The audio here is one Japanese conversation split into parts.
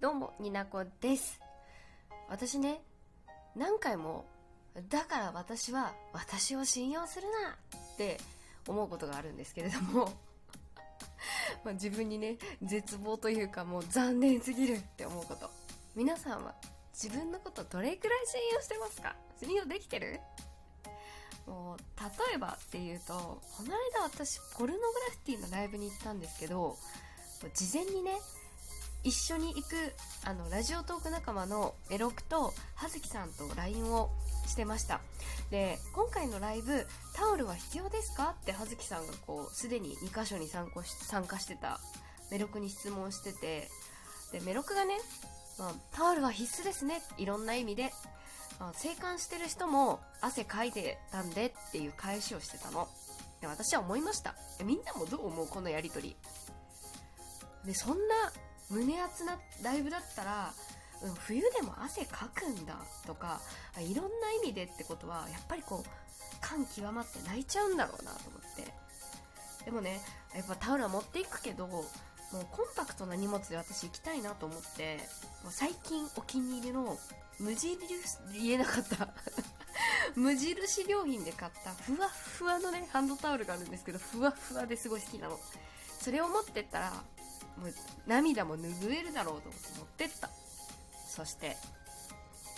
どうも、になこです。私ね、何回も、だから私は私を信用するなって思うことがあるんですけれども、まあ自分にね、絶望というかもう残念すぎるって思うこと。皆さんは自分のことどれくらい信用してますか？信用できてる？もう例えばっていうとこの間私ポルノグラフィティのライブに行ったんですけど事前にね一緒に行くあのラジオトーク仲間のエロクと葉月さんと LINE をしてましたで今回のライブタオルは必要ですか？って葉月さんがこうすでに2箇所に参加し参加してたメロクに質問しててでメロクがね、まあ、タオルは必須ですねいろんな意味であ生還してる人も汗かいてたんでっていう返しをしてたの。で私は思いました。みんなもどう思う？このやりとり。で、そんな胸熱なライブだったら、うん、冬でも汗かくんだとか、いろんな意味でってことは、やっぱりこう、感極まって泣いちゃうんだろうなと思って。でもね、やっぱタオルは持っていくけど、もうコンパクトな荷物で私行きたいなと思って、もう最近お気に入りの無印、言えなかった。無印良品で買ったふわふわのね、ハンドタオルがあるんですけど、ふわふわですごい好きなの。それを持ってったら、もう涙も拭えるだろうと思って持ってった。そして、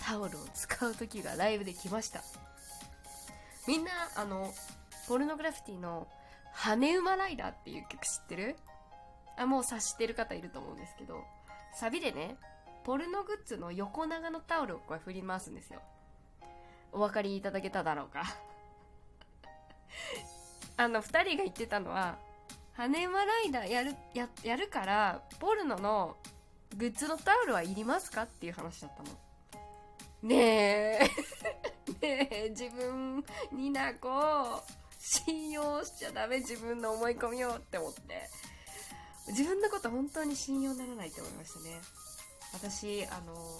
タオルを使う時がライブで来ました。みんな、あの、ポルノグラフィティの、羽馬ライダーっていう曲知ってる？あ、もう察してる方いると思うんですけど、サビでね、ポルノグッズの横長のタオルをこう振り回すんですよ。お分かりいただけただろうか。あの、二人が言ってたのは、羽馬ライダーやる、や、やるから、ポルノのグッズのタオルはいりますかっていう話だったの。ねえ、ねえ、自分になこ、信用しちゃダメ自分の思い込みをって思って。自分のこと本当に信用ならないって思いましたね。私、あの、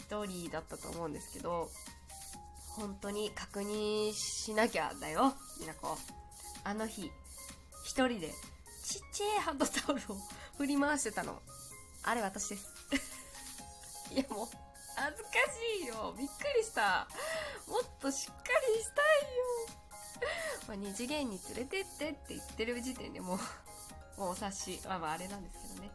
一人だったと思うんですけど、本当に確認しなきゃだよ、みなこ。あの日、一人で、ちっちゃいハンドタオルを振り回してたの。あれ私です。いやもう、恥ずかしいよ。びっくりした。もっとしっかりしたいよ。まあ、二次元に連れてってって言ってる時点でもう、もうお察し。まあまああれなんですけどね。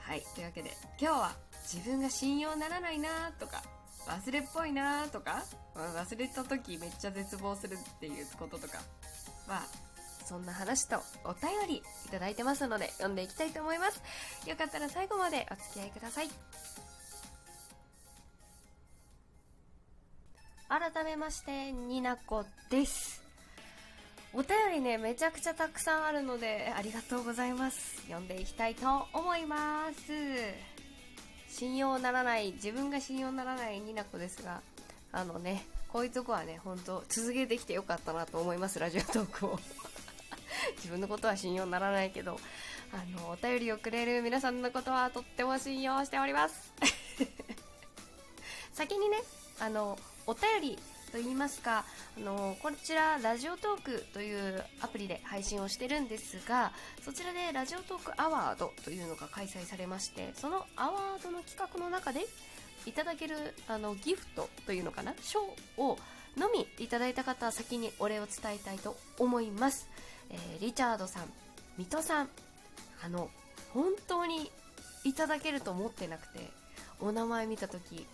はい。というわけで、今日は自分が信用ならないなとか、忘れっぽいなとか、忘れた時めっちゃ絶望するっていうこととか、まあ、そんな話とお便りいただいてますので読んでいきたいと思います。よかったら最後までお付き合いください。改めまして、になこです。お便りね、めちゃくちゃたくさんあるので、ありがとうございます。読んでいきたいと思います。信用ならない、自分が信用ならないになこですが、あのね、こういうとこはね、ほんと続けてきてよかったなと思います、ラジオトークを。自分のことは信用ならないけど、あの、お便りをくれる皆さんのことはとっても信用しております。先にね、あの、お便りと言いますか、あの、こちら、ラジオトークというアプリで配信をしてるんですが、そちらでラジオトークアワードというのが開催されまして、そのアワードの企画の中で、いただける、あの、ギフトというのかな賞をのみいただいた方は先にお礼を伝えたいと思います。えー、リチャードさん、水戸さん、あの、本当にいただけると思ってなくて、お名前見たとき、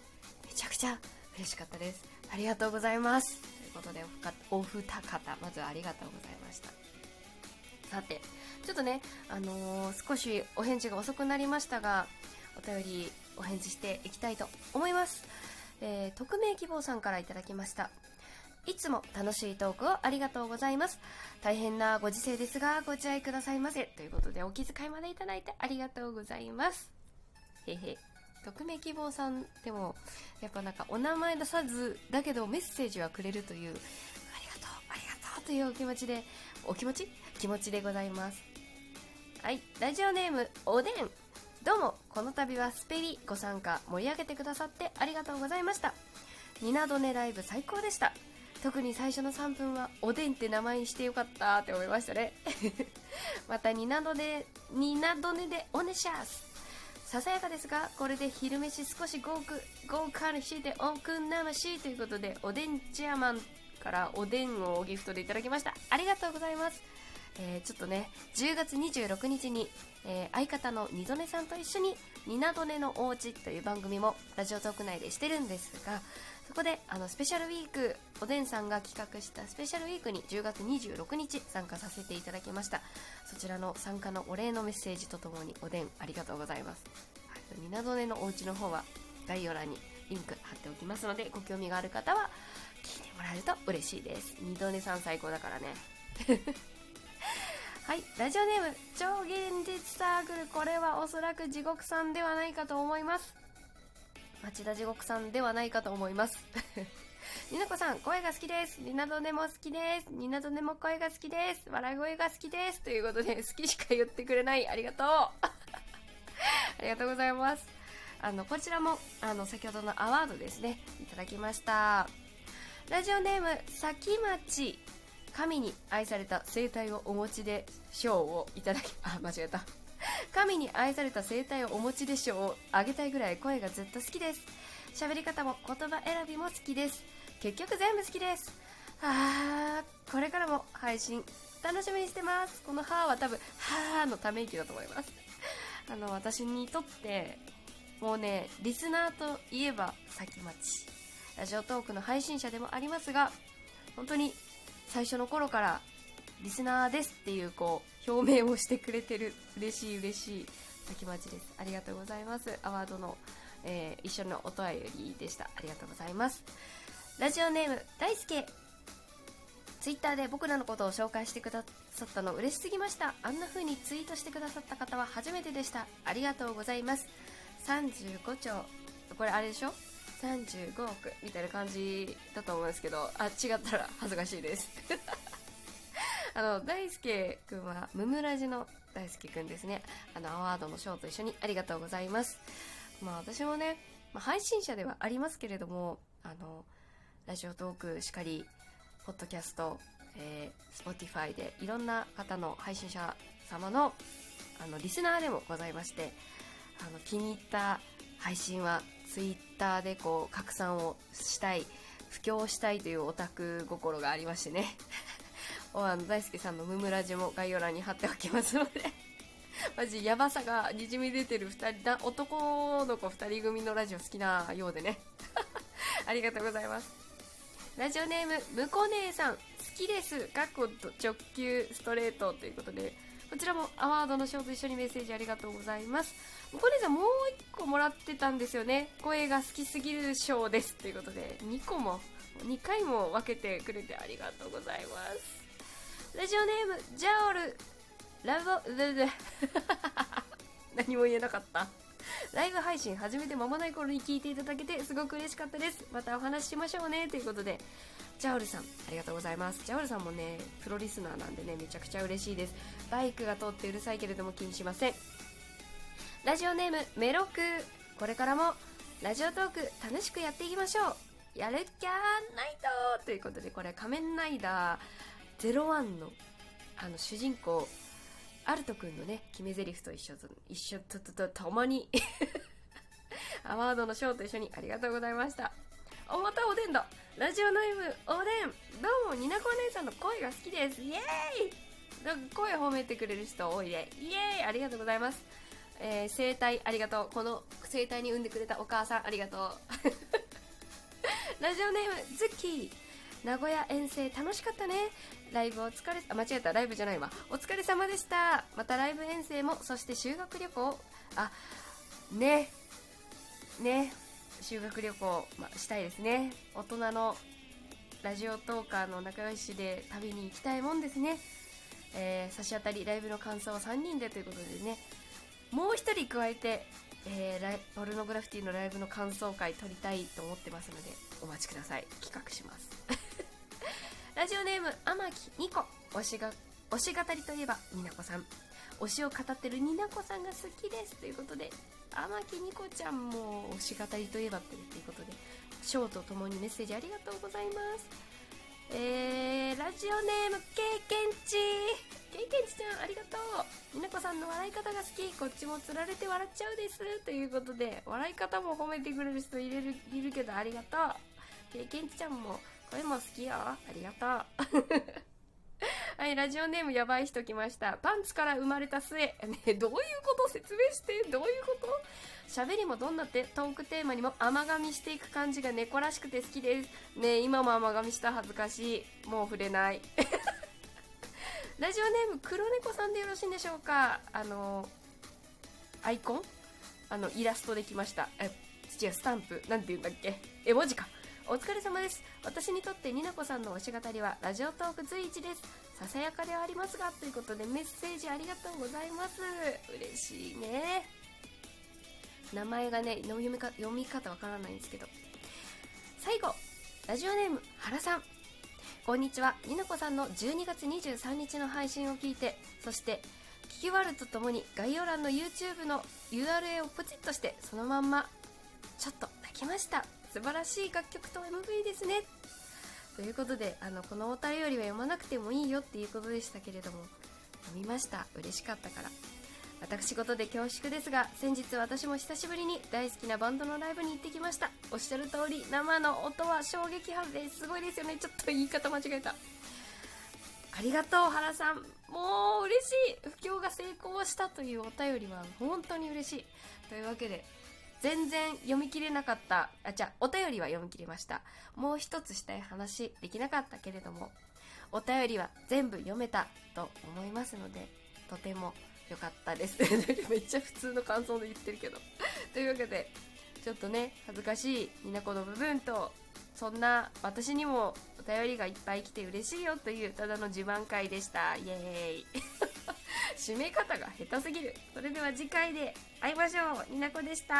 めちゃくちゃ嬉しかったです。ありがとうございます。ということで、お二方、まずはありがとうございました。さて、ちょっとね、あのー、少しお返事が遅くなりましたが、お便りお返事していきたいと思います。えー、匿名希望さんからいただきました。いつも楽しいトークをありがとうございます。大変なご時世ですが、ご自愛くださいませ。ということで、お気遣いまでいただいてありがとうございます。へへ。匿名希望さんでも、やっぱなんかお名前出さず、だけどメッセージはくれるという、ありがとう、ありがとうというお気持ちで、お気持ち？気持ちでございます。はい。ラジオネーム、おでん。どうも、この度はスペリご参加盛り上げてくださってありがとうございました。ニナドネライブ最高でした。特に最初の3分はおでんって名前にしてよかったって思いましたね。またニナドネ、ニナドネでおねしゃす。ささやかですがこれで昼飯少し豪華豪華にしておくんなましいということでおでんチェアマンからおでんをギフトでいただきましたありがとうございますえー、ちょっとね10月26日に、えー、相方の二度寝さんと一緒に「ニナドネのおうち」という番組もラジオトーク内でしてるんですがそこであのスペシャルウィークおでんさんが企画したスペシャルウィークに10月26日参加させていただきました。そちらの参加のお礼のメッセージとともにおでんありがとうございます、ニナドネのおうちの方は概要欄にリンク貼っておきますのでご興味がある方は聞いてもらえると嬉しいです。二度寝さん最高だからね。はいラジオネーム超現実サークルこれはおそらく地獄さんではないかと思います町田地獄さんではないかと思います。になこさん、声が好きです。ニナドネも好きです。ニナドネも声が好きです。笑い声が好きです。ということで、好きしか言ってくれない。ありがとう。ありがとうございます。あの、こちらも、あの、先ほどのアワードですね、いただきました。ラジオネーム、さきまち。神に愛された生態をお持ちで賞をいただき、あ、間違えた。神に愛された生態をお持ちでしょうをあげたいぐらい声がずっと好きです。喋り方も言葉選びも好きです。結局全部好きです。あーこれからも配信楽しみにしてます。この「は」は多分「は」のため息だと思います。あの私にとってもうねリスナーといえば先待ち。ラジオトークの配信者でもありますが本当に最初の頃からリスナーですっていうこう表明をしてくれてる嬉しい嬉しい先町です。ありがとうございます。アワードの、えー、一緒のお便りでした。ありがとうございます。ラジオネーム大輔。ツイッターで僕らのことを紹介してくださったの嬉しすぎました。あんな風にツイートしてくださった方は初めてでした。ありがとうございます。35兆。これあれでしょ？35億みたいな感じだと思うんですけどあ違ったら恥ずかしいです あの、大輔くんは、ムムラジの大輔くんですね。あの、アワードの賞と一緒にありがとうございます。まあ私もね、まあ、配信者ではありますけれども、あの、ラジオトークしかり、ポッドキャスト、えー、Spotify でいろんな方の配信者様の、あの、リスナーでもございまして、あの、気に入った配信は Twitter でこう、拡散をしたい、布教したいというオタク心がありましてね。あの大輔さんのムムラジも概要欄に貼っておきますので。マジヤバさがにじみ出てる2人だ男の子2人組のラジオ好きなようでね。ありがとうございます。ラジオネームむこ姉さん。好きです。かっこ直球ストレートということで。こちらもアワードの賞と一緒にメッセージありがとうございます。こ姉さんもう1個もらってたんですよね。声が好きすぎる賞ですということで。2個も2回も分けてくれてありがとうございます。ラジオネームジャオル。ラブ 何も言えなかった。ライブ配信始めて間もない頃に聞いていただけてすごく嬉しかったです。またお話ししましょうね。ということでジャオルさんありがとうございます。ジャオルさんもねプロリスナーなんでねめちゃくちゃ嬉しいです。バイクが通ってうるさいけれども気にしません。ラジオネームメロクこれからもラジオトーク楽しくやっていきましょう。やるっきゃーナイトということでこれ仮面ライダー01のあの主人公アルト君のね決め台詞と一緒と一緒とととともに アワードの賞と一緒にありがとうございました。おまたおでんだ。ラジオネームおでん。どうもになこお姉さんの声が好きです。イエーイ。声褒めてくれる人多いでイエーイ。ありがとうございます。えー、生体ありがとう。この生体に産んでくれたお母さんありがとう。ラジオネームズッキー。名古屋遠征楽しかったね。ライブお疲れあ間違えた。ライブじゃないわ。お疲れ様でした。またライブ遠征もそして修学旅行。あね。ね修学旅行、ましたいですね。大人のラジオトーカーの仲良しで旅に行きたいもんですね、えー、差し当たりライブの感想は3人でということでね。もう1人加えて、えー、ライポルノグラフィティのライブの感想会撮りたいと思ってますのでお待ちください。企画します。ラジオネーム天木ニコ推しが推し語りといえばになこさん。推しを語ってるになこさんが好きです。ということで天木ニコちゃんも推し語りといえばということでショーとともにメッセージありがとうございます。えー、ラジオネーム経験値。経験値ちゃんありがとう。みなこさんの笑い方が好き。こっちもつられて笑っちゃうです。ということで笑い方も褒めてくれる人いるいるけどありがとう。経験値ちゃんも声も好きよ。ありがとう。いラジオネームやばい人来ました。パンツから生まれた末。ねどういうこと？説明して。どういうこと？喋りもどんなって？トークテーマにも甘噛みしていく感じが猫らしくて好きです。ね今も甘噛みした恥ずかしい。もう触れない。ラジオネーム黒猫さんでよろしいんでしょうか？あのアイコン？あのイラストできました。え違うスタンプ。なんて言うんだっけ？絵文字か。お疲れ様です。私にとってになこさんの推し語りはラジオトーク随一です。ささやかではありますがということでメッセージありがとうございます。嬉しいね。名前がね読みか読み方わからないんですけど。最後ラジオネーム原さん。こんにちは。になこさんの12月23日の配信を聞いてそして聞き終わるとともに概要欄の YouTube の URL をポチッとしてそのまんまちょっと泣きました。素晴らしい楽曲と MV ですね。ということであのこのお便りは読まなくてもいいよっていうことでしたけれども読みました。嬉しかったから。私事で恐縮ですが先日私も久しぶりに大好きなバンドのライブに行ってきました。おっしゃる通り生の音は衝撃波ですごいですよね。ちょっと言い方間違えた。ありがとう原さん。もう嬉しい。布教が成功したというお便りは本当に嬉しい。というわけで全然読み切れなかった。あじゃお便りは読み切りました。もう一つしたい話できなかったけれどもお便りは全部読めたと思いますのでとてもよかったです。めっちゃ普通の感想で言ってるけど。というわけでちょっとね恥ずかしいになこの部分とそんな私にもお便りがいっぱい来て嬉しいよというただの自慢会でした。イエーイ。締め方が下手すぎる。それでは次回で会いましょう。になこでした。